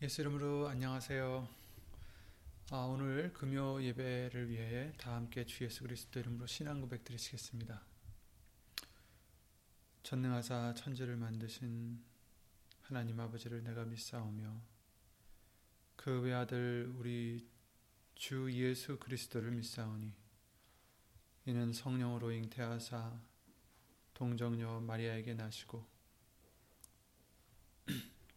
예수 이름으로 안녕하세요. 아, 오늘 금요 예배를 위해 다 함께 주 예수 그리스도 이름으로 신앙 고백 드리시겠습니다. 전능하사 천지를 만드신 하나님 아버지를 내가 믿사오며 그 외아들 우리 주 예수 그리스도를 믿사오니 이는 성령으로 잉태하사 동정녀 마리아에게 나시고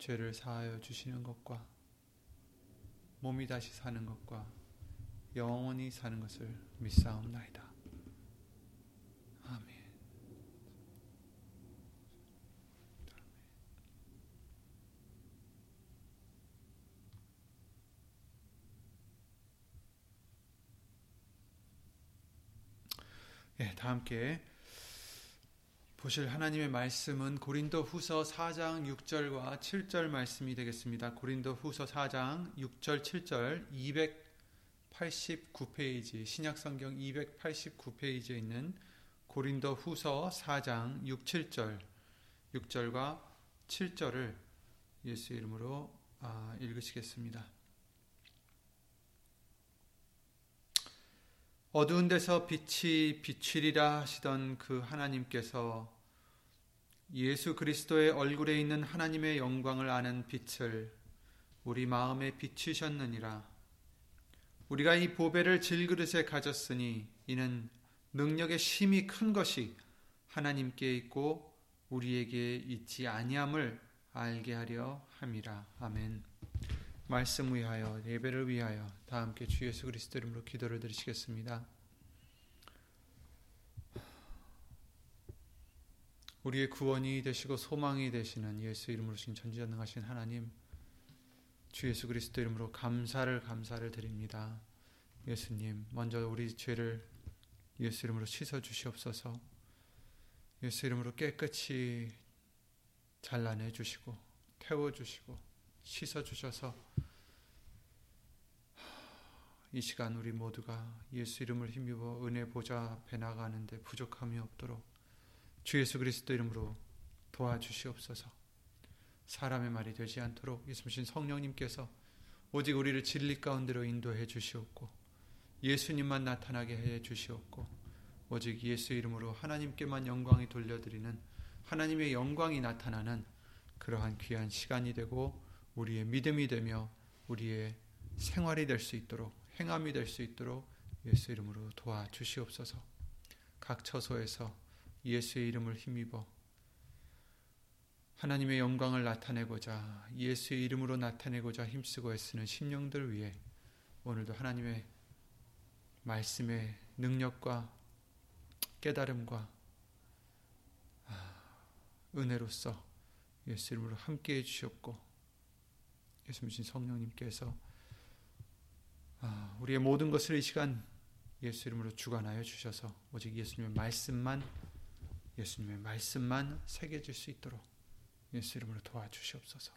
죄를 사하여 주시는 것과 몸이 다시 사는 것과 영원히 사는 것을 믿사옵나이다. 예, 다 함께 보실 하나님의 말씀은 고린도 후서 4장 6절과 7절 말씀이 되겠습니다. 고린도 후서 4장 6절 7절 289페이지 신약성경 289페이지에 있는 고린도 후서 4장 6, 7절 6절과 7절을 예수 이름으로 아, 읽으시겠습니다. 어두운 데서 빛이 비추리라 하시던 그 하나님께서 예수 그리스도의 얼굴에 있는 하나님의 영광을 아는 빛을 우리 마음에 비추셨느니라. 우리가 이 보배를 질그릇에 가졌으니 이는 능력의 심이 큰 것이 하나님께 있고 우리에게 있지 아니함을 알게 하려 함이라. 아멘. 말씀 위하여 예배를 위하여 다 함께 주 예수 그리스도 이름으로 기도를 드리시겠습니다. 우리의 구원이 되시고 소망이 되시는 예수 이름으로 신 전지전능하신 하나님 주 예수 그리스도 이름으로 감사를 감사를 드립니다. 예수님 먼저 우리 죄를 예수 이름으로 씻어 주시옵소서. 예수 이름으로 깨끗이 잘라내 주시고 태워 주시고 씻어 주셔서 이 시간 우리 모두가 예수 이름을 힘입어 은혜 보좌 앞에 나가는데 부족함이 없도록 주 예수 그리스도 이름으로 도와주시옵소서. 사람의 말이 되지 않도록 예수님 성령님께서 오직 우리를 진리 가운데로 인도해 주시옵고 예수님만 나타나게 해 주시옵고 오직 예수 이름으로 하나님께만 영광이 돌려드리는 하나님의 영광이 나타나는 그러한 귀한 시간이 되고 우리의 믿음이 되며 우리의 생활이 될 수 있도록 행함이 될 수 있도록 예수 이름으로 도와주시옵소서. 각 처소에서 예수의 이름을 힘입어 하나님의 영광을 나타내고자 예수의 이름으로 나타내고자 힘쓰고 애쓰는 심령들 위해 오늘도 하나님의 말씀의 능력과 깨달음과 아, 은혜로서 예수 이름으로 함께 해주셨고 예수님 성령님께서 아, 우리의 모든 것을 이 시간 예수 이름으로 주관하여 주셔서 오직 예수님의 말씀만 예수님의 말씀만 새겨질 수 있도록 예수 이름으로 도와주시옵소서.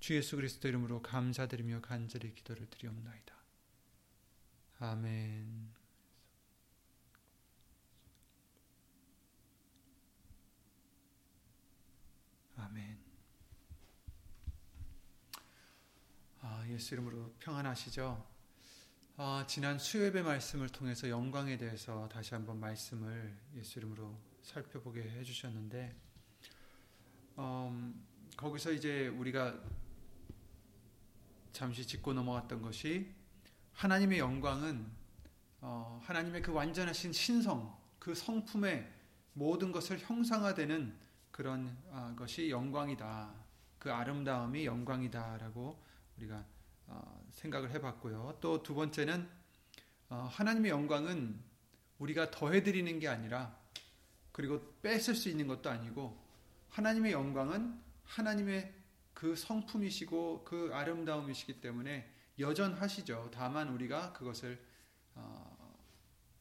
주 예수 그리스도 이름으로 감사드리며 간절히 기도를 드리옵나이다. 아멘. 아, 예수 이름으로 평안하시죠? 아, 지난 수요예배 말씀을 통해서 영광에 대해서 다시 한번 말씀을 예수 이름으로 살펴보게 해주셨는데, 음, 거기서 이제 우리가 잠시 짚고 넘어갔던 것이 하나님의 영광은 어, 하나님의 그 완전하신 신성, 그 성품의 모든 것을 형상화되는 그런 아, 것이 영광이다. 그 아름다움이 영광이다라고 우리가 어, 생각을 해봤고요. 또 두 번째는 어, 하나님의 영광은 우리가 더해드리는 게 아니라 그리고 뺏을 수 있는 것도 아니고 하나님의 영광은 하나님의 그 성품이시고 그 아름다움이시기 때문에 여전하시죠. 다만 우리가 그것을 어,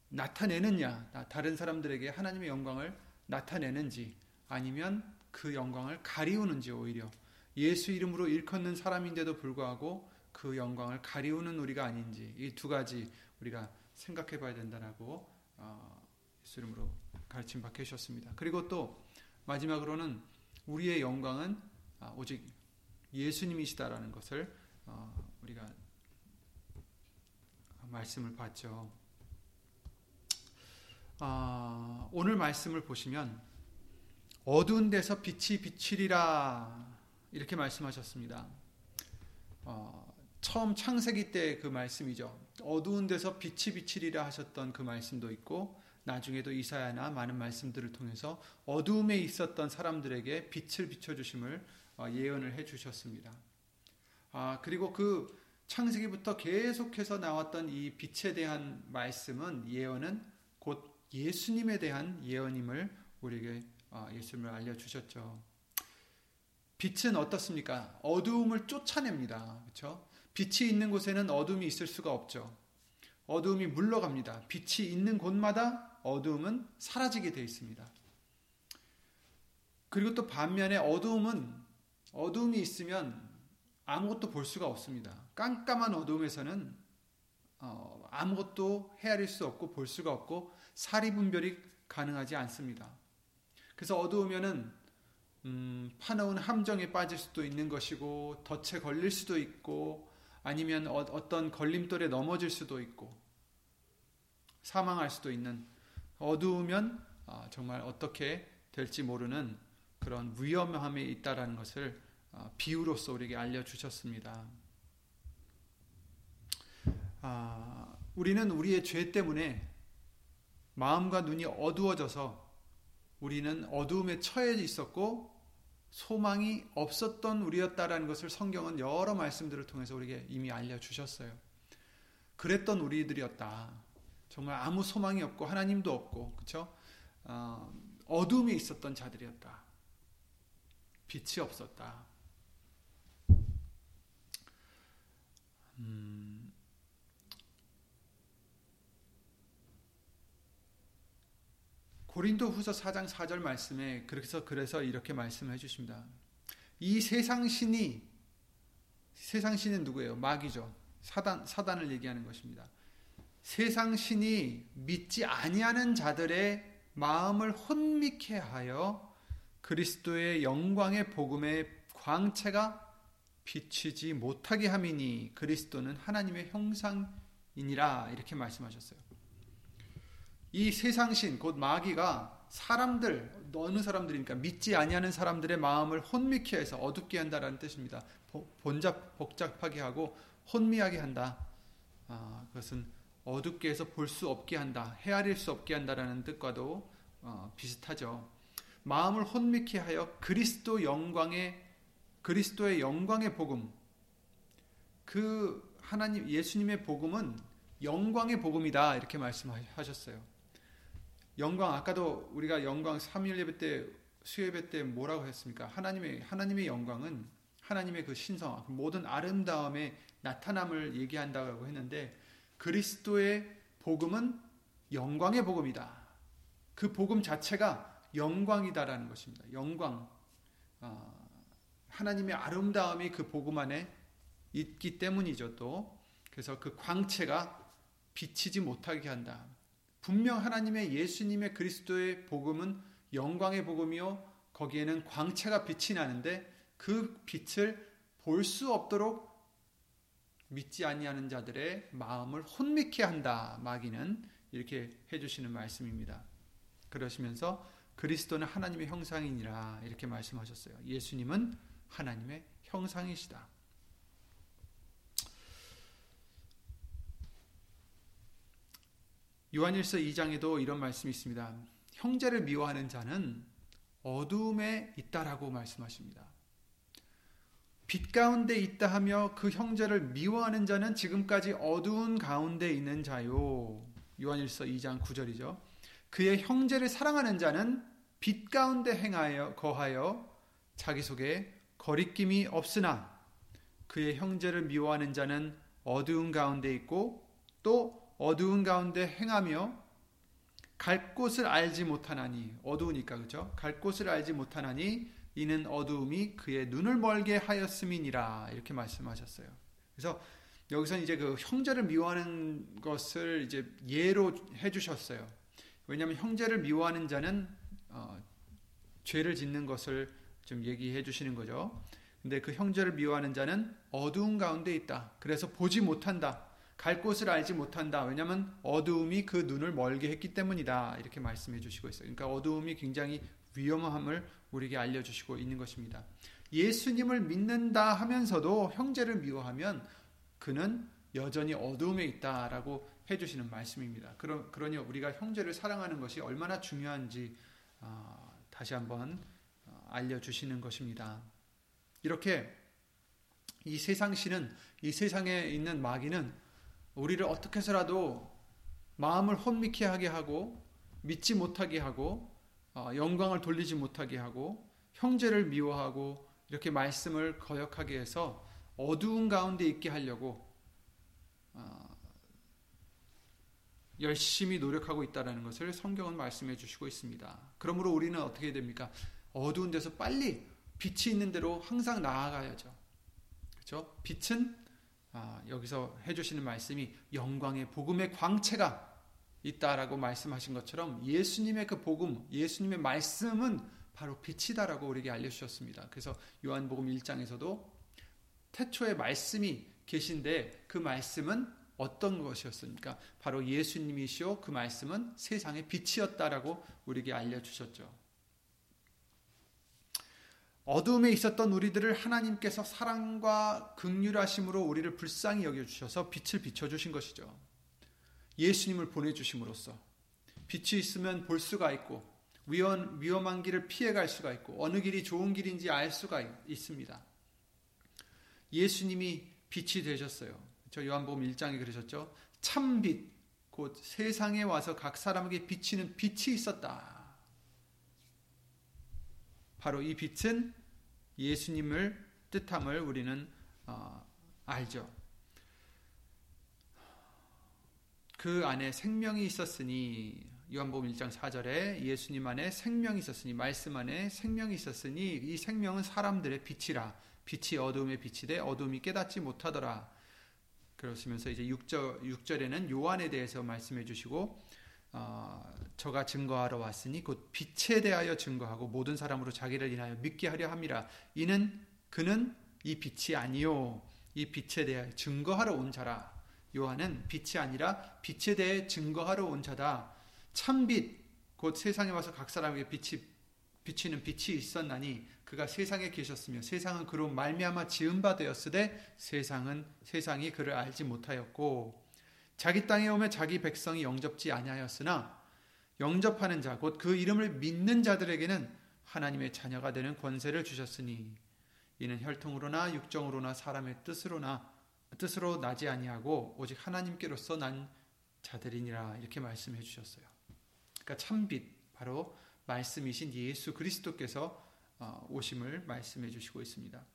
나타내느냐, 다른 사람들에게 하나님의 영광을 나타내는지 아니면 그 영광을 가리우는지 오히려 예수 이름으로 일컫는 사람인데도 불구하고 그 영광을 가리우는 우리가 아닌지 이 두 가지 우리가 생각해 봐야 된다라고 어, 예수 이름으로 가르침 받게 하셨습니다. 그리고 또 마지막으로는 우리의 영광은 아, 오직 예수님이시다라는 것을 어, 우리가 말씀을 봤죠. 아, 오늘 말씀을 보시면 어두운 데서 빛이 비치리라 이렇게 말씀하셨습니다. 어, 처음 창세기 때 그 말씀이죠. 어두운 데서 빛이 비치리라 하셨던 그 말씀도 있고 나중에도 이사야나 많은 말씀들을 통해서 어두움에 있었던 사람들에게 빛을 비춰 주심을 어, 예언을 해 주셨습니다. 아, 그리고 그 창세기부터 계속해서 나왔던 이 빛에 대한 말씀은 예언은 곧 예수님에 대한 예언임을 우리에게 어, 예수님을 알려 주셨죠. 빛은 어떻습니까? 어두움을 쫓아냅니다. 그렇죠? 빛이 있는 곳에는 어둠이 있을 수가 없죠. 어두움이 물러갑니다. 빛이 있는 곳마다 어두움은 사라지게 되어 있습니다. 그리고 또 반면에 어두움은 어두움이 있으면 아무것도 볼 수가 없습니다. 깜깜한 어두움에서는 어, 아무것도 헤아릴 수 없고 볼 수가 없고 사리 분별이 가능하지 않습니다. 그래서 어두우면은 음, 파놓은 함정에 빠질 수도 있는 것이고 덫에 걸릴 수도 있고 아니면 어, 떤 걸림돌에 넘어질 수도 있고 사망할 수도 있는 어두우면 어, 정말 어떻게 될지 모르는 그런 위험함이 있다라는 것을 어, 비유로서 우리에게 알려주셨습니다. 아, 우리는 우리의 죄 때문에 마음과 눈이 어두워져서 우리는 어두움에 처해 있었고 소망이 없었던 우리였다라는 것을 성경은 여러 말씀들을 통해서 우리에게 이미 알려주셨어요. 그랬던 우리들이었다. 정말 아무 소망이 없고 하나님도 없고 그렇죠? 어, 어둠에 있었던 자들이었다. 빛이 없었다. 음, 고린도 후서 4장 4절 말씀에 그래서 그래서 이렇게 말씀해 주십니다. 이 세상 신이 세상 신은 누구예요? 마귀죠. 사단 사단을 얘기하는 것입니다. 세상 신이 믿지 아니하는 자들의 마음을 혼미케 하여 그리스도의 영광의 복음의 광채가 비치지 못하게 함이니 그리스도는 하나님의 형상이니라 이렇게 말씀하셨어요. 이 세상신 곧 마귀가 사람들 어느 사람들이니까 믿지 아니하는 사람들의 마음을 혼미케 해서 어둡게 한다라는 뜻입니다. 본잡 복잡하게 하고 혼미하게 한다. 아, 그것은 어둡게 해서 볼 수 없게 한다, 헤아릴 수 없게 한다라는 뜻과도 어, 비슷하죠. 마음을 혼미케 하여 그리스도 영광의 그리스도의 영광의 복음 그 하나님 예수님의 복음은 영광의 복음이다 이렇게 말씀하셨어요. 영광 아까도 우리가 영광 3일 예배 때 수예배 때 뭐라고 했습니까? 하나님의 하나님의 영광은 하나님의 그 신성, 그 모든 아름다움의 나타남을 얘기한다고 했는데 그리스도의 복음은 영광의 복음이다. 그 복음 자체가 영광이다라는 것입니다. 영광. 어, 하나님의 아름다움이 그 복음 안에 있기 때문이죠, 또. 그래서 그 광채가 비치지 못하게 한다. 분명 하나님의 예수님의 그리스도의 복음은 영광의 복음이요. 거기에는 광채가 빛이 나는데 그 빛을 볼 수 없도록 믿지 아니하는 자들의 마음을 혼미케 한다. 마귀는 이렇게 해 주시는 말씀입니다. 그러시면서 그리스도는 하나님의 형상이니라 이렇게 말씀하셨어요. 예수님은 하나님의 형상이시다. 요한일서 2장에도 이런 말씀이 있습니다. 형제를 미워하는 자는 어두움에 있다라고 말씀하십니다. 빛 가운데 있다 하며 그 형제를 미워하는 자는 지금까지 어두운 가운데 있는 자요. 요한일서 2장 9절이죠. 그의 형제를 사랑하는 자는 빛 가운데 행하여 거하여 자기 속에 거리낌이 없으나 그의 형제를 미워하는 자는 어두운 가운데 있고 또 어두운 가운데 행하며 갈 곳을 알지 못하나니 어두우니까 그죠? 갈 곳을 알지 못하나니 이는 어두움이 그의 눈을 멀게 하였음이니라 이렇게 말씀하셨어요. 그래서 여기서 이제 그 형제를 미워하는 것을 이제 예로 해주셨어요. 왜냐하면 형제를 미워하는 자는 어, 죄를 짓는 것을 좀 얘기해 주시는 거죠. 근데 그 형제를 미워하는 자는 어두운 가운데 있다. 그래서 보지 못한다. 갈 곳을 알지 못한다. 왜냐하면 어두움이 그 눈을 멀게 했기 때문이다. 이렇게 말씀해 주시고 있어요. 그러니까 어두움이 굉장히 위험함을 우리에게 알려주시고 있는 것입니다. 예수님을 믿는다 하면서도 형제를 미워하면 그는 여전히 어두움에 있다라고 해주시는 말씀입니다. 그러, 그러니 우리가 형제를 사랑하는 것이 얼마나 중요한지 어, 다시 한번 어, 알려주시는 것입니다. 이렇게 이 세상 신은 이 세상에 있는 마귀는 우리를 어떻게 해서라도 마음을 혼미케 하게 하고 믿지 못하게 하고 어, 영광을 돌리지 못하게 하고 형제를 미워하고 이렇게 말씀을 거역하게 해서 어두운 가운데 있게 하려고 어, 열심히 노력하고 있다는 것을 성경은 말씀해 주시고 있습니다. 그러므로 우리는 어떻게 됩니까? 어두운 데서 빨리 빛이 있는 대로 항상 나아가야죠. 그렇죠? 빛은 아, 여기서 해주시는 말씀이 영광의 복음의 광채가 있다라고 말씀하신 것처럼 예수님의 그 복음, 예수님의 말씀은 바로 빛이다라고 우리에게 알려주셨습니다. 그래서 요한복음 1장에서도 태초에 말씀이 계신데 그 말씀은 어떤 것이었습니까? 바로 예수님이시오. 그 말씀은 세상의 빛이었다라고 우리에게 알려주셨죠. 어둠에 있었던 우리들을 하나님께서 사랑과 극률하심으로 우리를 불쌍히 여겨 주셔서 빛을 비춰 주신 것이죠. 예수님을 보내 주심으로써 빛이 있으면 볼 수가 있고 위험, 위험한 길을 피해 갈 수가 있고 어느 길이 좋은 길인지 알 수가 있습니다. 예수님이 빛이 되셨어요. 저 요한복음 1장에 그러셨죠. 참빛 곧 세상에 와서 각 사람에게 비치는 빛이 있었다. 바로 이 빛은 예수님을 뜻함을 우리는 어, 알죠. 그 안에 생명이 있었으니 요한복음 1장 4절에 예수님 안에 생명이 있었으니 말씀 안에 생명이 있었으니 이 생명은 사람들의 빛이라 빛이 어둠의 빛이 돼 어둠이 깨닫지 못하더라. 그러시면서 이제 6절 6절에는 요한에 대해서 말씀해 주시고 어, 저가 증거하러 왔으니 곧 빛에 대하여 증거하고 모든 사람으로 자기를 인하여 믿게 하려 함이라. 이는 그는 이 빛이 아니요. 이 빛에 대하여 증거하러 온 자라. 요한은 빛이 아니라 빛에 대해 증거하러 온 자다. 참빛 곧 세상에 와서 각 사람에게 빛이 비치는 빛이 있었나니 그가 세상에 계셨으며 세상은 그로 말미암아 지은 바 되었으되 세상은 세상이 그를 알지 못하였고 자기 땅에 오면 자기 백성이 영접지 아니하였으나 영접하는 자 곧 그 이름을 믿는 자들에게는 하나님의 자녀가 되는 권세를 주셨으니 이는 혈통으로나 육정으로나 사람의 뜻으로나 뜻으로 나지 아니하고 오직 하나님께로서 난 자들이니라 이렇게 말씀해 주셨어요. 그러니까 참빛 바로 말씀이신 예수 그리스도께서 어, 오심을 말씀해 주시고 있습니다.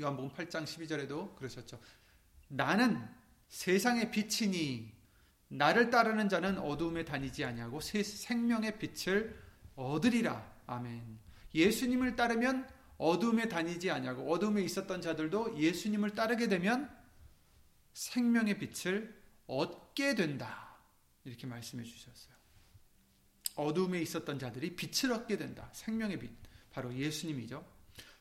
요한복음 8장 12절에도 그러셨죠. 나는 세상의 빛이니 나를 따르는 자는 어두움에 다니지 아니하고 생명의 빛을 얻으리라. 아멘. 예수님을 따르면 어두움에 다니지 아니하고 어두움에 있었던 자들도 예수님을 따르게 되면 생명의 빛을 얻게 된다. 이렇게 말씀해 주셨어요. 어두움에 있었던 자들이 빛을 얻게 된다. 생명의 빛. 바로 예수님이죠.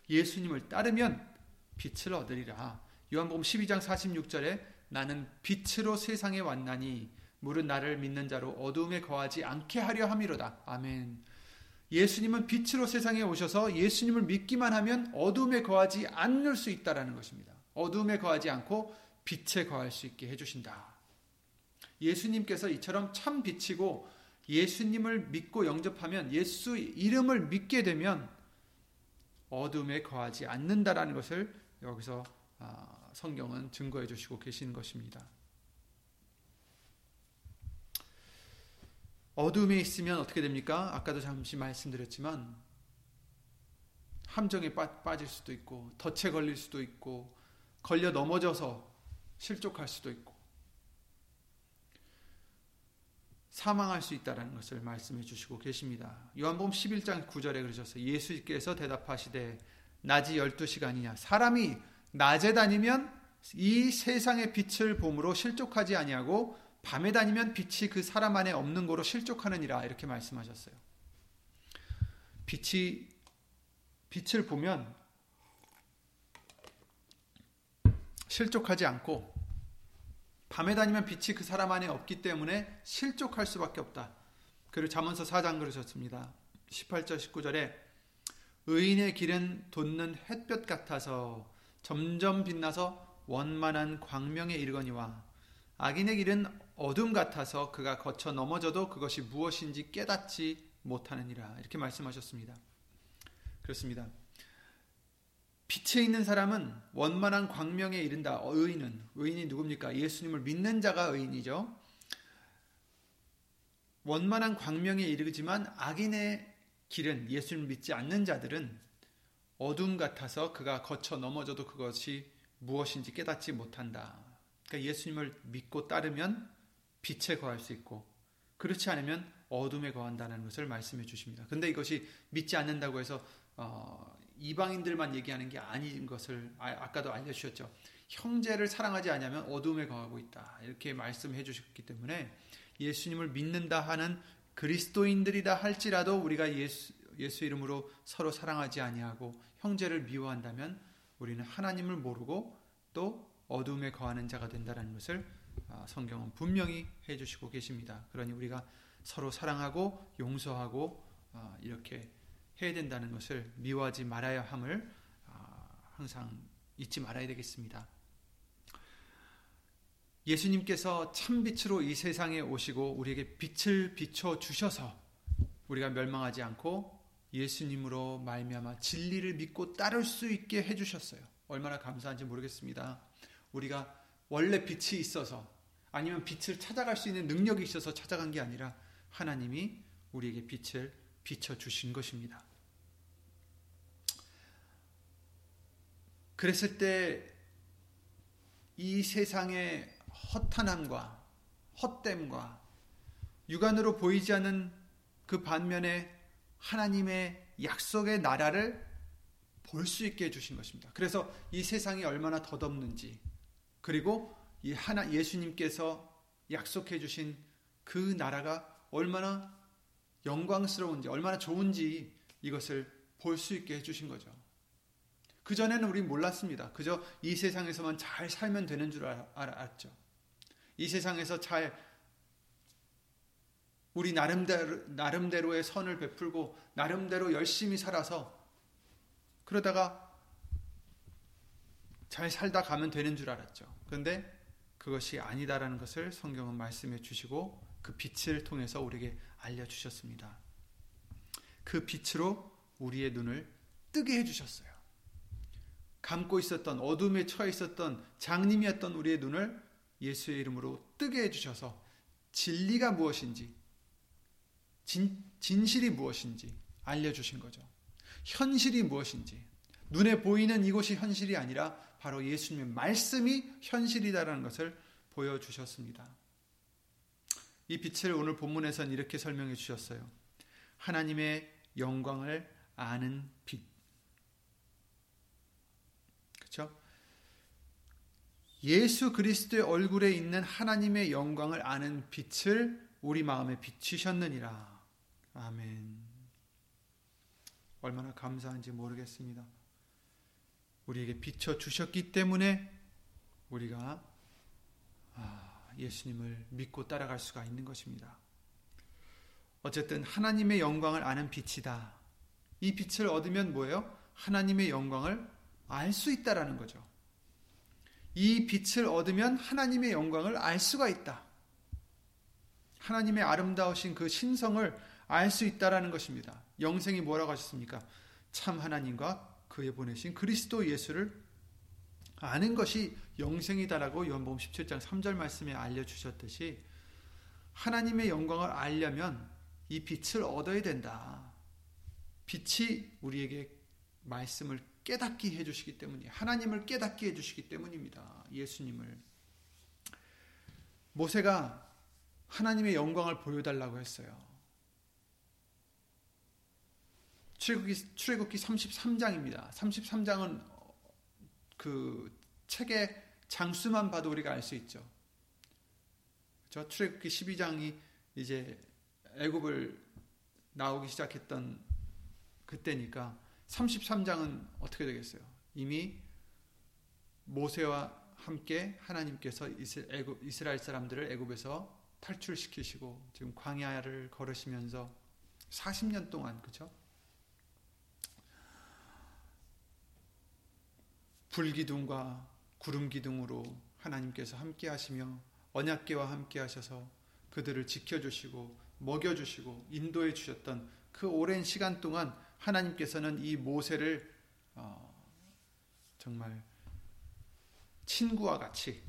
예수님을 따르면 빛을 얻으리라. 요한복음 12장 46절에 나는 빛으로 세상에 왔나니 물은 나를 믿는 자로 어두움에 거하지 않게 하려 함이로다. 아멘. 예수님은 빛으로 세상에 오셔서 예수님을 믿기만 하면 어두움에 거하지 않을 수 있다라는 것입니다. 어두움에 거하지 않고 빛에 거할 수 있게 해 주신다. 예수님께서 이처럼 참 빛이고 예수님을 믿고 영접하면 예수 이름을 믿게 되면 어둠에 거하지 않는다라는 것을 여기서 아, 성경은 증거해 주시고 계시는 것입니다. 어둠에 있으면 어떻게 됩니까? 아까도 잠시 말씀드렸지만 함정에 빠 질 수도 있고 덫에 걸릴 수도 있고 걸려 넘어져서 실족할 수도 있고 사망할 수 있다는 것을 말씀해 주시고 계십니다. 요한복음 11장 9절에 그러셨어요. 예수께서 대답하시되 낮이 12시간이냐 사람이 낮에 다니면 이 세상의 빛을 봄으로 실족하지 아니하고 밤에 다니면 빛이 그 사람 안에 없는 거로 실족하느니라 이렇게 말씀하셨어요. 빛이 빛을 보면 실족하지 않고 밤에 다니면 빛이 그 사람 안에 없기 때문에 실족할 수밖에 없다. 그리고 잠언서 4장 그러셨습니다. 18절 19절에 의인의 길은 돋는 햇볕 같아서 점점 빛나서 원만한 광명에 이르거니와 악인의 길은 어둠 같아서 그가 거쳐 넘어져도 그것이 무엇인지 깨닫지 못하느니라 이렇게 말씀하셨습니다. 그렇습니다. 빛에 있는 사람은 원만한 광명에 이른다. 의인은 의인이 누굽니까? 예수님을 믿는 자가 의인이죠. 원만한 광명에 이르지만 악인의 길은 예수를 믿지 않는 자들은 어둠 같아서 그가 거쳐 넘어져도 그것이 무엇인지 깨닫지 못한다. 그러니까 예수님을 믿고 따르면 빛에 거할 수 있고 그렇지 않으면 어둠에 거한다는 것을 말씀해 주십니다. 근데 이것이 믿지 않는다고 해서 어, 이방인들만 얘기하는 게 아닌 것을 아, 까도 알려주셨죠. 형제를 사랑하지 않으면 어둠에 거하고 있다. 이렇게 말씀해 주셨기 때문에 예수님을 믿는다 하는 그리스도인들이다 할지라도 우리가 예수, 예수 이름으로 서로 사랑하지 아니하고 형제를 미워한다면 우리는 하나님을 모르고 또 어둠에 거하는 자가 된다는 것을 아, 성경은 분명히 해주시고 계십니다. 그러니 우리가 서로 사랑하고 용서하고 아, 이렇게 해야 된다는 것을 미워하지 말아야 함을 아, 항상 잊지 말아야 되겠습니다. 예수님께서 참빛으로 이 세상에 오시고 우리에게 빛을 비춰 주셔서 우리가 멸망하지 않고 예수님으로 말미암아 진리를 믿고 따를 수 있게 해 주셨어요. 얼마나 감사한지 모르겠습니다. 우리가 원래 빛이 있어서 아니면 빛을 찾아갈 수 있는 능력이 있어서 찾아간 게 아니라 하나님이 우리에게 빛을 비춰 주신 것입니다. 그랬을 때 이 세상의 허탄함과 헛됨과 육안으로 보이지 않는 그 반면에 하나님의 약속의 나라를 볼 수 있게 해주신 것입니다. 그래서 이 세상이 얼마나 덧없는지, 그리고 이 하나 예수님께서 약속해 주신 그 나라가 얼마나 영광스러운지, 얼마나 좋은지 이것을 볼 수 있게 해주신 거죠. 그전에는 우리 몰랐습니다. 그저 이 세상에서만 잘 살면 되는 줄 알았죠. 이 세상에서 잘 우리 나름대로, 나름대로의 선을 베풀고 나름대로 열심히 살아서 그러다가 잘 살다 가면 되는 줄 알았죠. 그런데 그것이 아니다라는 것을 성경은 말씀해 주시고 그 빛을 통해서 우리에게 알려주셨습니다. 그 빛으로 우리의 눈을 뜨게 해주셨어요. 감고 있었던 어둠에 처해 있었던 장님이었던 우리의 눈을 예수의 이름으로 뜨게 해주셔서 진리가 무엇인지 진, 진실이 무엇인지 알려주신 거죠. 현실이 무엇인지 눈에 보이는 이곳이 현실이 아니라 바로 예수님의 말씀이 현실이다라는 것을 보여주셨습니다. 이 빛을 오늘 본문에선 이렇게 설명해 주셨어요. 하나님의 영광을 아는 빛. 그렇죠? 예수 그리스도의 얼굴에 있는 하나님의 영광을 아는 빛을 우리 마음에 비추셨느니라. 아멘. 얼마나 감사한지 모르겠습니다. 우리에게 비춰 주셨기 때문에 우리가 아, 예수님을 믿고 따라갈 수가 있는 것입니다. 어쨌든 하나님의 영광을 아는 빛이다. 이 빛을 얻으면 뭐예요? 하나님의 영광을 알 수 있다라는 거죠. 이 빛을 얻으면 하나님의 영광을 알 수가 있다. 하나님의 아름다우신 그 신성을 알 수 있다라는 것입니다. 영생이 뭐라고 하셨습니까? 참 하나님과 그에 보내신 그리스도 예수를 아는 것이 영생이다라고 요한복음 17장 3절 말씀에 알려 주셨듯이 하나님의 영광을 알려면 이 빛을 얻어야 된다. 빛이 우리에게 말씀을 깨닫게 해주시기 때문이에요. 하나님을 깨닫게 해주시기 때문입니다. 예수님을. 모세가 하나님의 영광을 보여달라고 했어요. 출애굽기, 출애굽기 33장입니다. 33장은 그 책의 장수만 봐도 우리가 알 수 있죠. 저 출애굽기 12장이 이제 애굽을 나오기 시작했던 그때니까 33장은 어떻게 되겠어요? 이미 모세와 함께 하나님께서 이스라엘 사람들을 애굽에서 탈출시키시고 지금 광야를 걸으시면서 40년 동안 그렇죠? 불기둥과 구름기둥으로 하나님께서 함께 하시며 언약계와 함께 하셔서 그들을 지켜주시고 먹여주시고 인도해 주셨던 그 오랜 시간 동안 하나님께서는 이 모세를 어, 정말 친구와 같이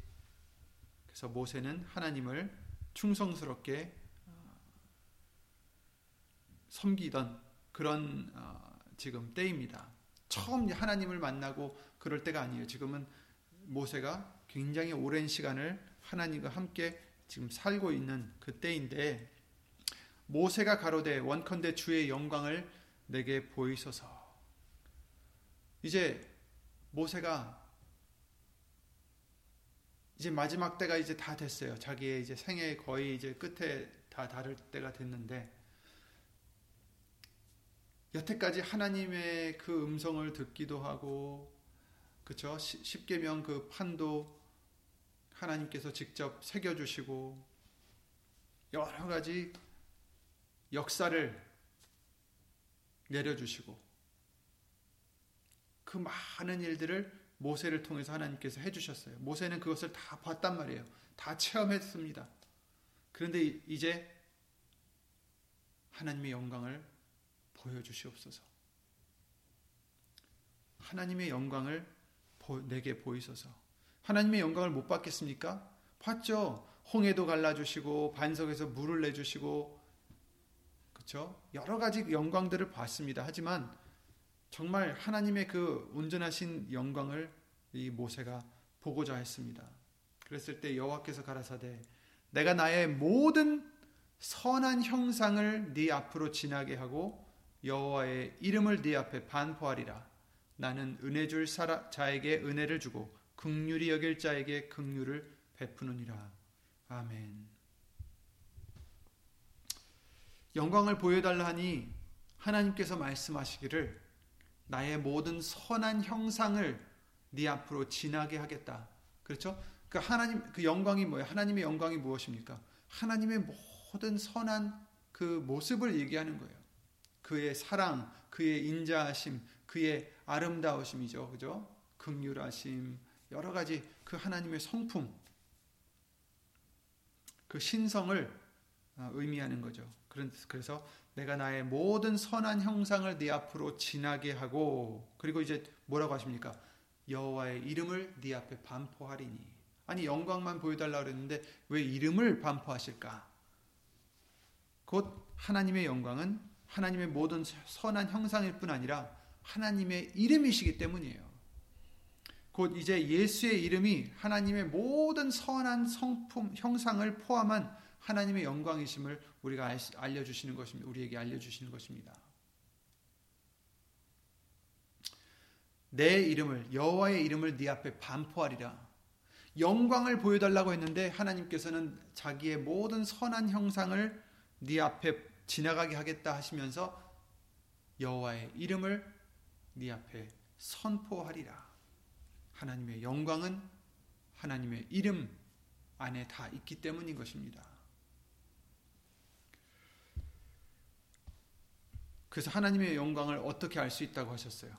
그래서 모세는 하나님을 충성스럽게 어, 섬기던 그런 어, 지금 때입니다. 처음 하나님을 만나고 그럴 때가 아니에요. 지금은 모세가 굉장히 오랜 시간을 하나님과 함께 지금 살고 있는 그때인데 모세가 가로되 원컨대 주의 영광을 내게 보이소서. 이제 모세가 이제 마지막 때가 이제 다 됐어요. 자기의 이제 생애 거의 이제 끝에 다 다를 때가 됐는데 여태까지 하나님의 그 음성을 듣기도 하고 그쵸 십계명 그 판도 하나님께서 직접 새겨 주시고 여러 가지 역사를 내려주시고 그 많은 일들을 모세를 통해서 하나님께서 해주셨어요. 모세는 그것을 다 봤단 말이에요. 다 체험했습니다. 그런데 이제 하나님의 영광을 보여주시옵소서. 하나님의 영광을 내게 보이소서. 하나님의 영광을 못 받겠습니까? 봤죠. 홍해도 갈라주시고 반석에서 물을 내주시고 그렇죠? 여러 가지 영광들을 봤습니다. 하지만 정말 하나님의 그 온전하신 영광을 이 모세가 보고자 했습니다. 그랬을 때 여호와께서 가라사대 내가 나의 모든 선한 형상을 네 앞으로 지나게 하고 여호와의 이름을 네 앞에 반포하리라. 나는 은혜 줄 자에게 은혜를 주고 극률이 여길 자에게 극률을 베푸느니라. 아멘. 영광을 보여달라 하니 하나님께서 말씀하시기를 나의 모든 선한 형상을 네 앞으로 지나게 하겠다. 그렇죠? 그 하나님 그 영광이 뭐예요? 하나님의 영광이 무엇입니까? 하나님의 모든 선한 그 모습을 얘기하는 거예요. 그의 사랑, 그의 인자하심, 그의 아름다우심이죠. 그죠? 극률하심, 여러 가지 그 하나님의 성품, 그 신성을 어, 의미하는 거죠. 그래서 내가 나의 모든 선한 형상을 네 앞으로 지나게 하고 그리고 이제 뭐라고 하십니까? 여호와의 이름을 네 앞에 반포하리니. 아니 영광만 보여달라 그랬는데 왜 이름을 반포하실까? 곧 하나님의 영광은 하나님의 모든 선한 형상일 뿐 아니라 하나님의 이름이시기 때문이에요. 곧 이제 예수의 이름이 하나님의 모든 선한 성품 형상을 포함한 하나님의 영광이심을 우리가 알려주시는 것입니다. 우리에게 알려주시는 것입니다. 내 이름을 여호와의 이름을 네 앞에 반포하리라. 영광을 보여달라고 했는데 하나님께서는 자기의 모든 선한 형상을 네 앞에 지나가게 하겠다 하시면서 여호와의 이름을 네 앞에 선포하리라. 하나님의 영광은 하나님의 이름 안에 다 있기 때문인 것입니다. 그래서 하나님의 영광을 어떻게 알 수 있다고 하셨어요?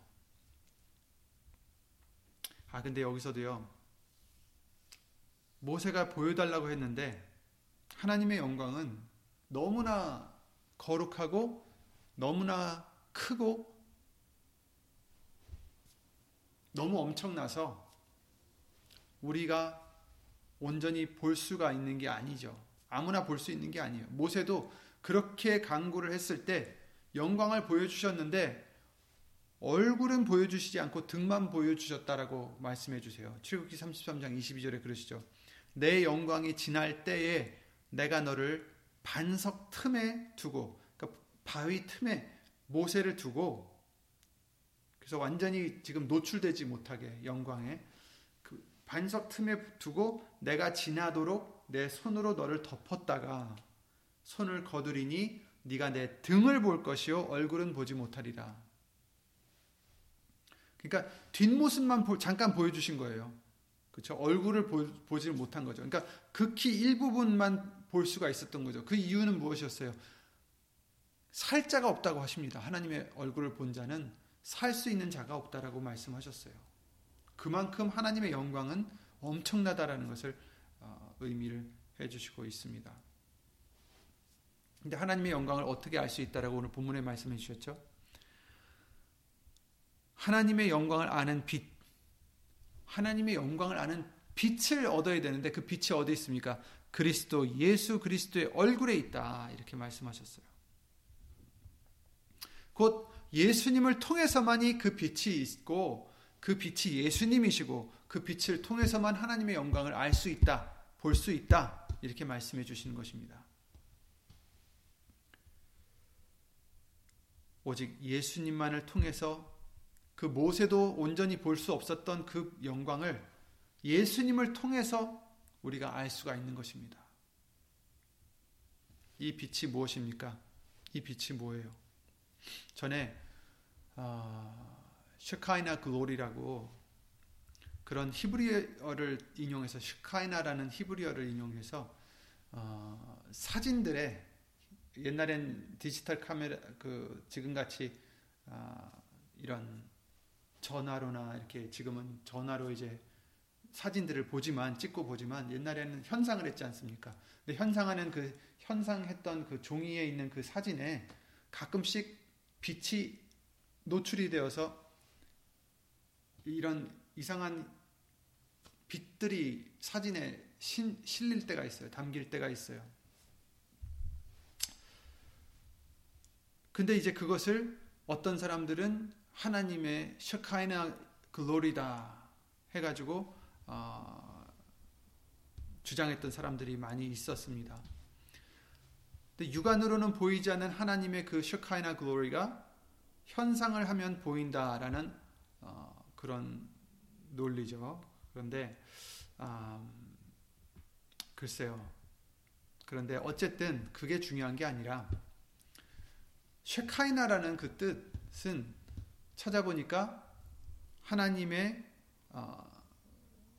아, 근데 여기서도요, 모세가 보여달라고 했는데, 하나님의 영광은 너무나 거룩하고, 너무나 크고, 너무 엄청나서, 우리가 온전히 볼 수가 있는 게 아니죠. 아무나 볼 수 있는 게 아니에요. 모세도 그렇게 강구를 했을 때 영광을 보여주셨는데 얼굴은 보여주시지 않고 등만 보여주셨다라고 말씀해 주세요. 출국기 33장 22절에 그러시죠. 내 영광이 지날 때에 내가 너를 반석 틈에 두고 그러니까 바위 틈에 모세를 두고 그래서 완전히 지금 노출되지 못하게 영광에 그 반석 틈에 두고 내가 지나도록 내 손으로 너를 덮었다가 손을 거두리니 네가 내 등을 볼 것이요 얼굴은 보지 못하리라. 그러니까 뒷모습만 잠깐 보여주신 거예요. 그렇죠? 얼굴을 보, 지 못한 거죠. 그러니까 극히 일부분만 볼 수가 있었던 거죠. 그 이유는 무엇이었어요? 살자가 없다고 하십니다. 하나님의 얼굴을 본 자는 살 수 있는 자가 없다라고 말씀하셨어요. 그만큼 하나님의 영광은 엄청나다라는 것을 어, 의미를 해주시고 있습니다. 근데 하나님의 영광을 어떻게 알 수 있다라고 오늘 본문에 말씀해 주셨죠? 하나님의 영광을 아는 빛, 하나님의 영광을 아는 빛을 얻어야 되는데 그 빛이 어디 있습니까? 그리스도 예수 그리스도의 얼굴에 있다 이렇게 말씀하셨어요. 곧 예수님을 통해서만이 그 빛이 있고 그 빛이 예수님이시고 그 빛을 통해서만 하나님의 영광을 알 수 있다, 볼 수 있다 이렇게 말씀해 주시는 것입니다. 오직 예수님만을 통해서 그 모세도 온전히 볼 수 없었던 그 영광을 예수님을 통해서 우리가 알 수가 있는 것입니다. 이 빛이 무엇입니까? 이 빛이 뭐예요? 전에 어, 슈카이나 글로리라고 그런 히브리어를 인용해서 슈카이나라는 히브리어를 인용해서 어, 사진들의 옛날엔 디지털 카메라 그 지금 같이 어, 이런 전화로나 이렇게 지금은 전화로 이제 사진들을 보지만 찍고 보지만 옛날에는 현상을 했지 않습니까? 근데 현상하는 그 현상했던 그 종이에 있는 그 사진에 가끔씩 빛이 노출이 되어서 이런 이상한 빛들이 사진에 신, 실릴 때가 있어요. 담길 때가 있어요. 근데 이제 그것을 어떤 사람들은 하나님의 셔카이나 글로리다 해가지고 어, 주장했던 사람들이 많이 있었습니다. 근데 육안으로는 보이지 않는 하나님의 그 셔카이나 글로리가 현상을 하면 보인다라는 어, 그런 논리죠. 그런데 음, 글쎄요. 그런데 어쨌든 그게 중요한 게 아니라 쉐카이나라는 그 뜻은 찾아보니까 하나님의 어,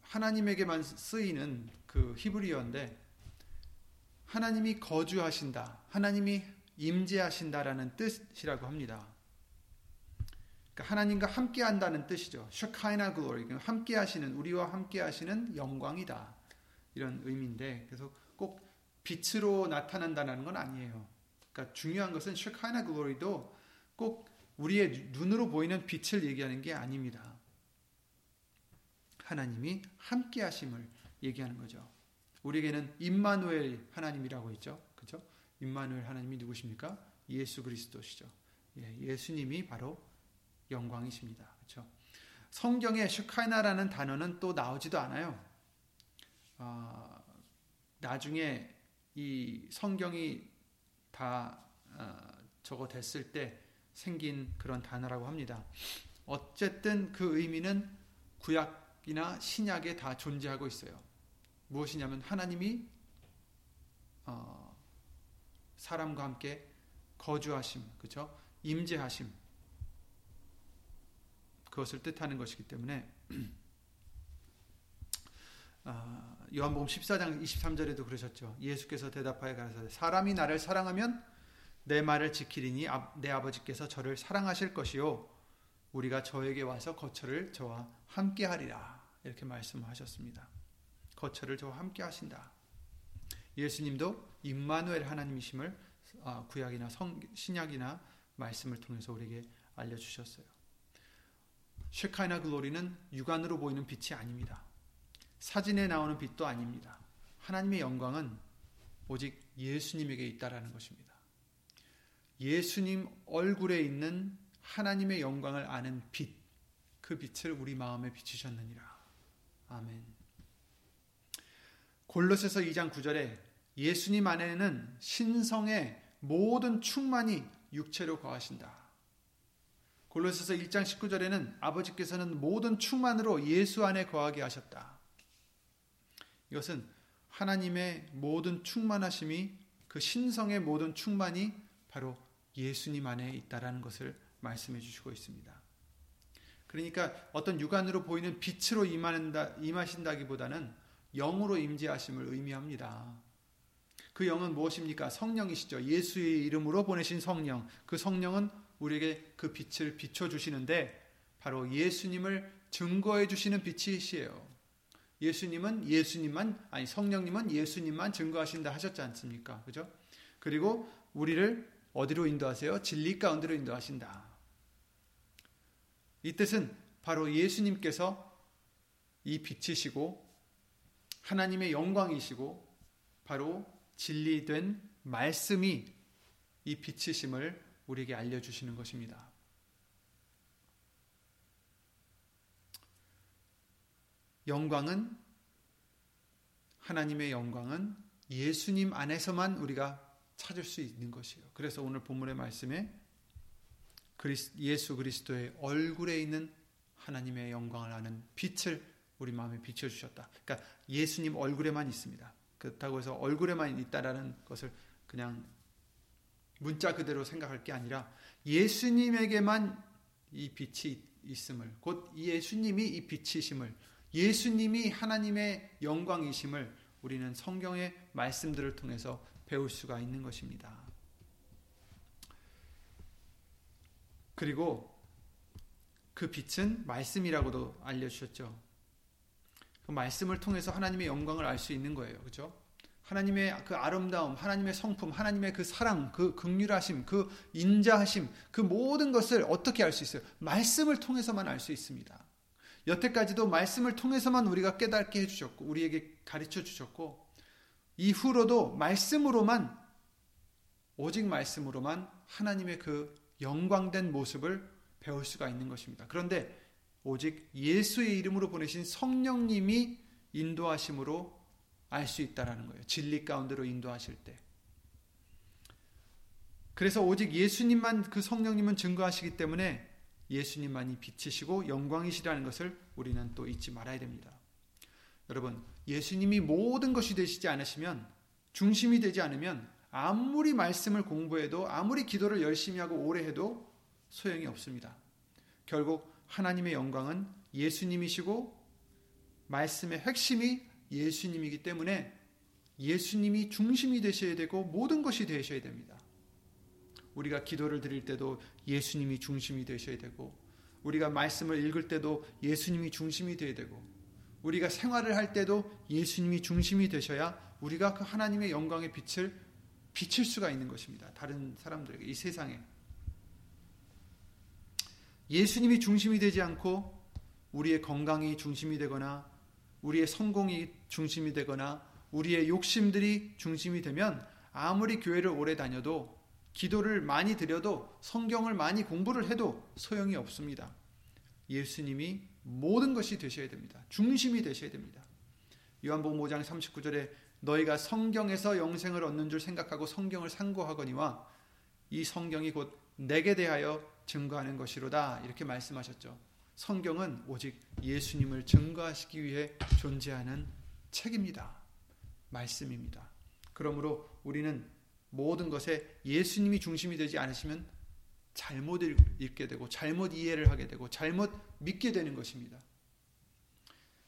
하나님에게만 쓰이는 그 히브리어인데 하나님이 거주하신다, 하나님이 임재하신다라는 뜻이라고 합니다. 그러니까 하나님과 함께 한다는 뜻이죠. 셔카이나 글로리, 함께 하시는 우리와 함께 하시는 영광이다 이런 의미인데 그래서 꼭 빛으로 나타난다는 건 아니에요. 그러니까 중요한 것은 셔카이나 글로리도 꼭 우리의 눈으로 보이는 빛을 얘기하는 게 아닙니다. 하나님이 함께 하심을 얘기하는 거죠. 우리에게는 임마누엘 하나님이라고 있죠. 그죠? 임마누엘 하나님이 누구십니까? 예수 그리스도시죠. 예, 수님이 바로 영광이십니다. 그렇죠? 성경에 슈카이나라는 단어는 또 나오지도 않아요. 어, 나중에 이 성경이 다 어, 저거 됐을 때 생긴 그런 단어라고 합니다. 어쨌든 그 의미는 구약이나 신약에 다 존재하고 있어요. 무엇이냐면 하나님이 어, 사람과 함께 거주하심, 그렇죠? 임재하심 그것을 뜻하는 것이기 때문에 어, 요한복음 14장 23절에도 그러셨죠. 예수께서 대답하여 가라사대 사람이 나를 사랑하면 내 말을 지키리니 내 아버지께서 저를 사랑하실 것이요 우리가 저에게 와서 거처를 저와 함께 하리라 이렇게 말씀하셨습니다. 거처를 저와 함께 하신다. 예수님도 임마누엘 하나님이심을 아, 구약이나 성, 신약이나 말씀을 통해서 우리에게 알려주셨어요. 쉐카이나 글로리는 육안으로 보이는 빛이 아닙니다. 사진에 나오는 빛도 아닙니다. 하나님의 영광은 오직 예수님에게 있다라는 것입니다. 예수님 얼굴에 있는 하나님의 영광을 아는 빛, 그 빛을 우리 마음에 비추셨느니라. 아멘. 골로새서 2장 9절에 예수님 안에는 신성의 모든 충만이 육체로 거하신다. 골로새서 1장 19절에는 아버지께서는 모든 충만으로 예수 안에 거하게 하셨다. 이것은 하나님의 모든 충만하심이 그 신성의 모든 충만이 바로 예수님 안에 있다라는 것을 말씀해 주시고 있습니다. 그러니까 어떤 육안으로 보이는 빛으로 임한다, 임하신다기보다는 영으로 임재하심을 의미합니다. 그 영은 무엇입니까? 성령이시죠. 예수의 이름으로 보내신 성령. 그 성령은 우리에게 그 빛을 비춰 주시는데 바로 예수님을 증거해 주시는 빛이시에요. 예수님은 예수님만 아니 성령님은 예수님만 증거하신다 하셨지 않습니까? 그죠? 그리고 우리를 어디로 인도하세요? 진리 가운데로 인도하신다. 이 뜻은 바로 예수님께서 이 빛이시고 하나님의 영광이시고 바로 진리된 말씀이 이 빛이심을 우리에게 알려주시는 것입니다. 영광은 하나님의 영광은 예수님 안에서만 우리가 찾을 수 있는 것이에요. 그래서 오늘 본문의 말씀에 예수 그리스도의 얼굴에 있는 하나님의 영광을 아는 빛을 우리 마음에 비춰 주셨다. 그러니까 예수님 얼굴에만 있습니다. 그렇다고 해서 얼굴에만 있다라는 것을 그냥 문자 그대로 생각할 게 아니라 예수님에게만 이 빛이 있음을 곧 예수님이 이 빛이심을 예수님이 하나님의 영광이심을 우리는 성경의 말씀들을 통해서 배울 수가 있는 것입니다. 그리고 그 빛은 말씀이라고도 알려주셨죠. 그 말씀을 통해서 하나님의 영광을 알 수 있는 거예요. 그죠? 하나님의 그 아름다움, 하나님의 성품, 하나님의 그 사랑, 그 극률하심, 그 인자하심, 그 모든 것을 어떻게 알 수 있어요? 말씀을 통해서만 알 수 있습니다. 여태까지도 말씀을 통해서만 우리가 깨닫게 해주셨고, 우리에게 가르쳐 주셨고, 이후로도 말씀으로만, 오직 말씀으로만 하나님의 그 영광된 모습을 배울 수가 있는 것입니다. 그런데 오직 예수의 이름으로 보내신 성령님이 인도하심으로 알 수 있다라는 거예요. 진리 가운데로 인도하실 때. 그래서 오직 예수님만 그 성령님은 증거하시기 때문에 예수님만이 빛이시고 영광이시라는 것을 우리는 또 잊지 말아야 됩니다. 여러분, 예수님이 모든 것이 되시지 않으시면 중심이 되지 않으면 아무리 말씀을 공부해도 아무리 기도를 열심히 하고 오래 해도 소용이 없습니다. 결국 하나님의 영광은 예수님이시고 말씀의 핵심이 예수님이기 때문에 예수님이 중심이 되셔야 되고 모든 것이 되셔야 됩니다. 우리가 기도를 드릴 때도 예수님이 중심이 되셔야 되고 우리가 말씀을 읽을 때도 예수님이 중심이 되어야 되고 우리가 생활을 할 때도 예수님이 중심이 되셔야 우리가 그 하나님의 영광의 빛을 비칠 수가 있는 것입니다. 다른 사람들에게 이 세상에 예수님이 중심이 되지 않고 우리의 건강이 중심이 되거나 우리의 성공이 중심이 되거나 우리의 욕심들이 중심이 되면 아무리 교회를 오래 다녀도 기도를 많이 드려도 성경을 많이 공부를 해도 소용이 없습니다. 예수님이 모든 것이 되셔야 됩니다. 중심이 되셔야 됩니다. 요한복음 5장 39절에 너희가 성경에서 영생을 얻는 줄 생각하고 성경을 상고하거니와 이 성경이 곧 내게 대하여 증거하는 것이로다 이렇게 말씀하셨죠. 성경은 오직 예수님을 증거하시기 위해 존재하는 책입니다. 말씀입니다. 그러므로 우리는 모든 것에 예수님이 중심이 되지 않으시면 잘못 읽게 되고 잘못 이해를 하게 되고 잘못 믿게 되는 것입니다.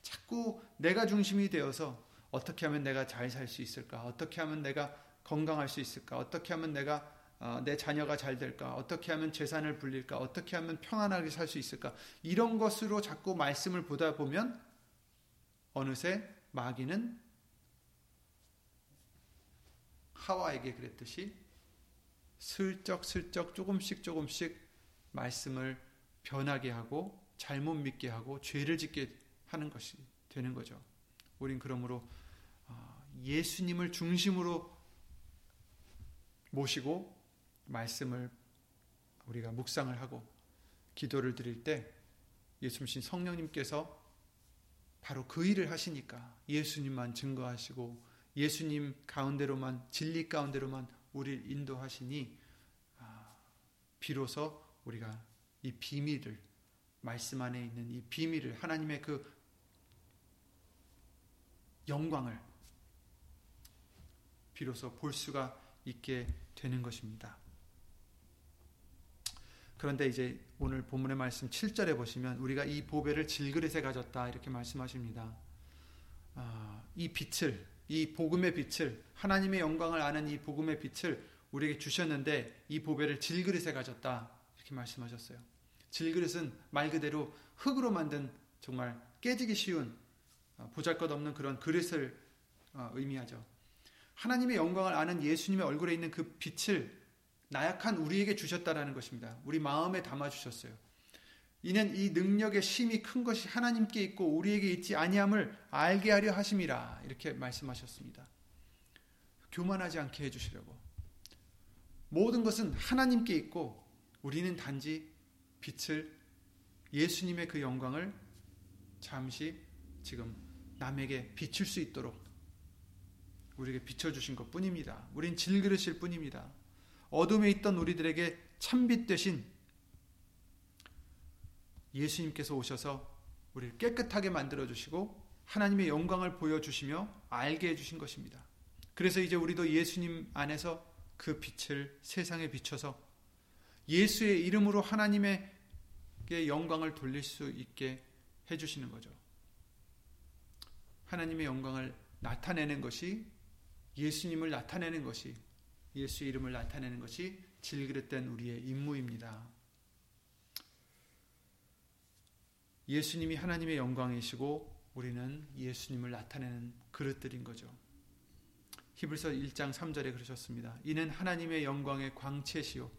자꾸 내가 중심이 되어서 어떻게 하면 내가 잘 살 수 있을까? 어떻게 하면 내가 건강할 수 있을까? 어떻게 하면 내가 어, 내 자녀가 잘 될까? 어떻게 하면 재산을 불릴까? 어떻게 하면 평안하게 살 수 있을까? 이런 것으로 자꾸 말씀을 보다 보면 어느새 마귀는 하와에게 그랬듯이 슬쩍슬쩍 조금씩 조금씩 말씀을 변하게 하고 잘못 믿게 하고 죄를 짓게 하는 것이 되는 거죠. 우린 그러므로 어, 예수님을 중심으로 모시고 말씀을 우리가 묵상을 하고 기도를 드릴 때 예수님 성령님께서 바로 그 일을 하시니까 예수님만 증거하시고 예수님 가운데로만 진리 가운데로만 우리를 인도하시니 아, 비로소 우리가 이 비밀을 말씀 안에 있는 이 비밀을 하나님의 그 영광을 비로소 볼 수가 있게 되는 것입니다. 그런데 이제 오늘 본문의 말씀 7절에 보시면 우리가 이 보배를 질그릇에 가졌다 이렇게 말씀하십니다. 아, 이 빛을 이 복음의 빛을 하나님의 영광을 아는 이 복음의 빛을 우리에게 주셨는데 이 보배를 질그릇에 가졌다 이렇게 말씀하셨어요. 질그릇은 말 그대로 흙으로 만든 정말 깨지기 쉬운 어, 보잘것없는 그런 그릇을 어, 의미하죠. 하나님의 영광을 아는 예수님의 얼굴에 있는 그 빛을 나약한 우리에게 주셨다라는 것입니다. 우리 마음에 담아 주셨어요. 이는 이 능력의 심이 큰 것이 하나님께 있고 우리에게 있지 아니함을 알게 하려 하심이라 이렇게 말씀하셨습니다. 교만하지 않게 해 주시려고. 모든 것은 하나님께 있고 우리는 단지 빛을 예수님의 그 영광을 잠시 지금 남에게 비출 수 있도록 우리에게 비춰 주신 것 뿐입니다. 우린 질그릇일 뿐입니다. 어둠에 있던 우리들에게 참빛 되신 예수님께서 오셔서 우리를 깨끗하게 만들어 주시고 하나님의 영광을 보여 주시며 알게 해 주신 것입니다. 그래서 이제 우리도 예수님 안에서 그 빛을 세상에 비춰서 예수의 이름으로 하나님의 영광을 돌릴 수 있게 해 주시는 거죠. 하나님의 영광을 나타내는 것이 예수님을 나타내는 것이 예수 이름을 나타내는 것이 질그릇된 우리의 임무입니다. 예수님이 하나님의 영광이시고 우리는 예수님을 나타내는 그릇들인 거죠. 히브리서 1장 3절에 그러셨습니다. 이는 하나님의 영광의 광채시요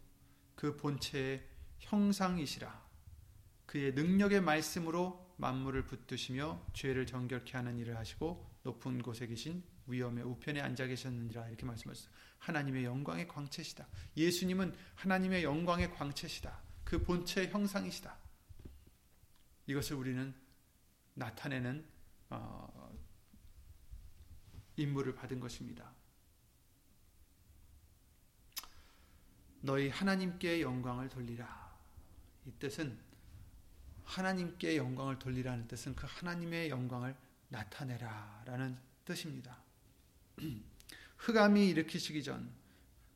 그 본체의 형상이시라. 그의 능력의 말씀으로 만물을 붙드시며 죄를 정결케 하는 일을 하시고 높은 곳에 계신 위엄의 우편에 앉아 계셨느니라 이렇게 말씀하셨어요. 하나님의 영광의 광채시다. 예수님은 하나님의 영광의 광채시다. 그 본체의 형상이시다. 이것을 우리는 나타내는 어, 임무를 받은 것입니다. 너희 하나님께 영광을 돌리라. 이 뜻은 하나님께 영광을 돌리라는 뜻은 그 하나님의 영광을 나타내라라는 뜻입니다. 흑암이 일으키시기 전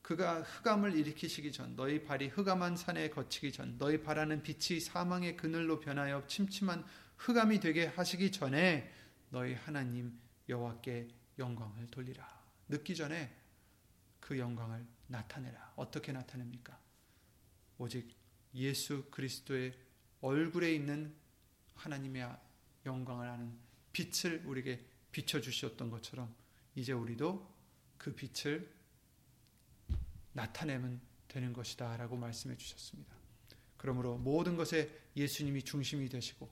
그가 흑암을 일으키시기 전 너희 발이 흑암한 산에 거치기 전 너희 바라는 빛이 사망의 그늘로 변하여 침침한 흑암이 되게 하시기 전에 너희 하나님 여호와께 영광을 돌리라. 늦기 전에 그 영광을 나타내라. 어떻게 나타냅니까? 오직 예수 그리스도의 얼굴에 있는 하나님의 영광을 아는 빛을 우리에게 비춰 주셨던 것처럼 이제 우리도 그 빛을 나타내면 되는 것이다 라고 말씀해 주셨습니다. 그러므로 모든 것에 예수님이 중심이 되시고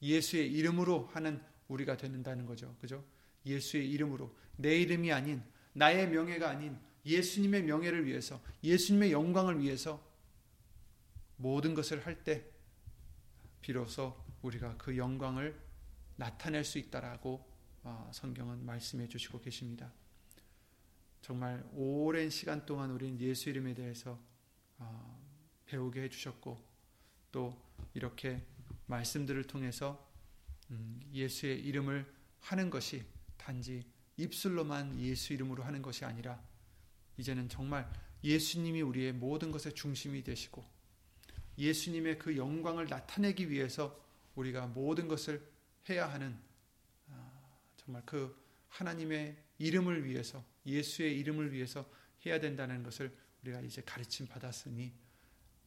예수의 이름으로 하는 우리가 되는다는 거죠. 그죠? 예수의 이름으로 내 이름이 아닌 나의 명예가 아닌 예수님의 명예를 위해서 예수님의 영광을 위해서 모든 것을 할 때 비로소 우리가 그 영광을 나타낼 수 있다라고 어, 성경은 말씀해 주시고 계십니다. 정말 오랜 시간 동안 우리는 예수 이름에 대해서 어, 배우게 해주셨고 또 이렇게 말씀들을 통해서 음, 예수의 이름을 하는 것이 단지 입술로만 예수 이름으로 하는 것이 아니라 이제는 정말 예수님이 우리의 모든 것의 중심이 되시고 예수님의 그 영광을 나타내기 위해서 우리가 모든 것을 해야 하는 아, 정말 그 하나님의 이름을 위해서 예수의 이름을 위해서 해야 된다는 것을 우리가 이제 가르침 받았으니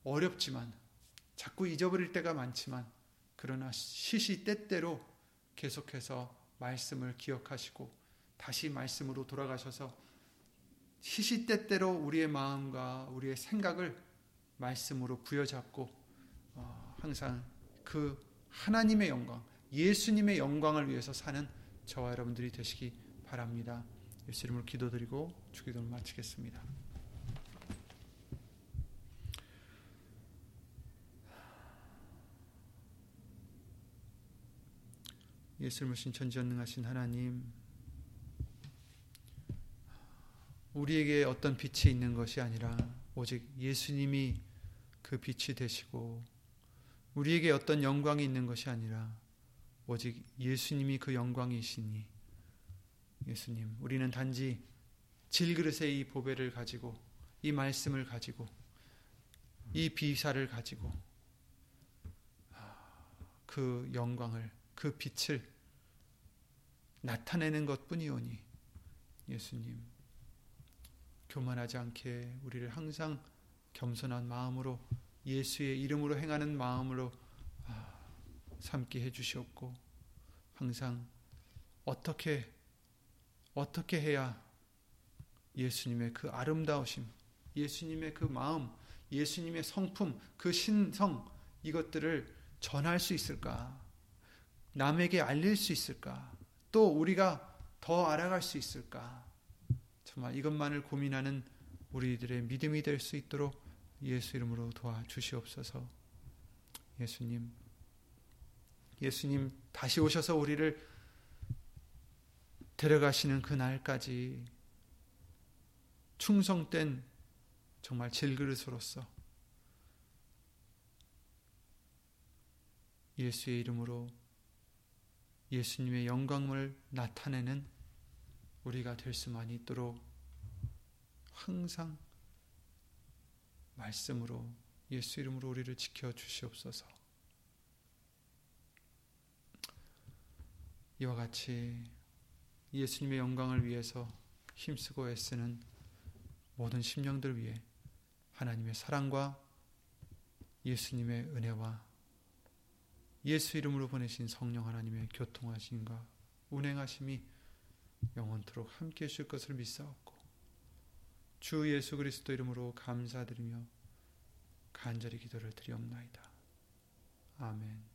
어렵지만 자꾸 잊어버릴 때가 많지만 그러나 시시때때로 계속해서 말씀을 기억하시고 다시 말씀으로 돌아가셔서 시시때때로 우리의 마음과 우리의 생각을 말씀으로 부여잡고 어, 항상 그 하나님의 영광, 예수님의 영광을 위해서 사는 저와 여러분들이 되시기 바랍니다. 예수 이름으로 기도드리고 주기도를 마치겠습니다. 예수를 모신 전지전능하신 하나님 우리에게 어떤 빛이 있는 것이 아니라 오직 예수님이 그 빛이 되시고 우리에게 어떤 영광이 있는 것이 아니라 오직 예수님이 그 영광이시니. 예수님 우리는 단지 질그릇의 이 보배를 가지고 이 말씀을 가지고 이 비사를 가지고 그 영광을 그 빛을 나타내는 것뿐이오니 예수님 교만하지 않게 우리를 항상 겸손한 마음으로 예수의 이름으로 행하는 마음으로 아, 삼게 해주시옵고 항상 어떻게 어떻게 해야 예수님의 그 아름다우심, 예수님의 그 마음, 예수님의 성품, 그 신성 이것들을 전할 수 있을까? 남에게 알릴 수 있을까? 또 우리가 더 알아갈 수 있을까? 정말 이것만을 고민하는 우리들의 믿음이 될 수 있도록 예수 이름으로 도와주시옵소서. 예수님, 예수님 다시 오셔서 우리를 데려가시는 그 날까지 충성된 정말 질그릇으로서 예수의 이름으로 예수님의 영광을 나타내는 우리가 될 수만 있도록 항상 말씀으로 예수 이름으로 우리를 지켜 주시옵소서. 이와 같이 예수님의 영광을 위해서 힘쓰고 애쓰는 모든 심령들 위해 하나님의 사랑과 예수님의 은혜와 예수 이름으로 보내신 성령 하나님의 교통하심과 운행하심이 영원토록 함께 하실 것을 믿사옵고 주 예수 그리스도 이름으로 감사드리며 간절히 기도를 드리옵나이다. 아멘.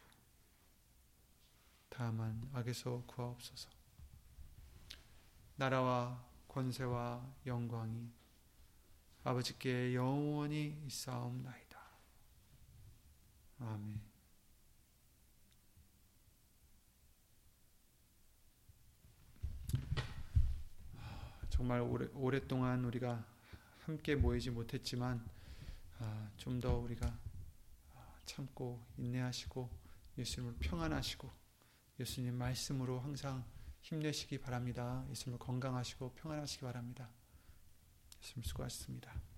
다만 악에서 구하옵소서. 나라와 권세와 영광이 아버지께 영원히 있사옵나이다. 아멘. 정말 오래, 오랫동안 우리가 함께 모이지 못했지만 아, 좀더 우리가 아, 참고 인내하시고 예수님을 평안하시고 예수님 말씀으로 항상 힘내시기 바랍니다. 예수님을 건강하시고 평안하시기 바랍니다. 예수님 수고하셨습니다.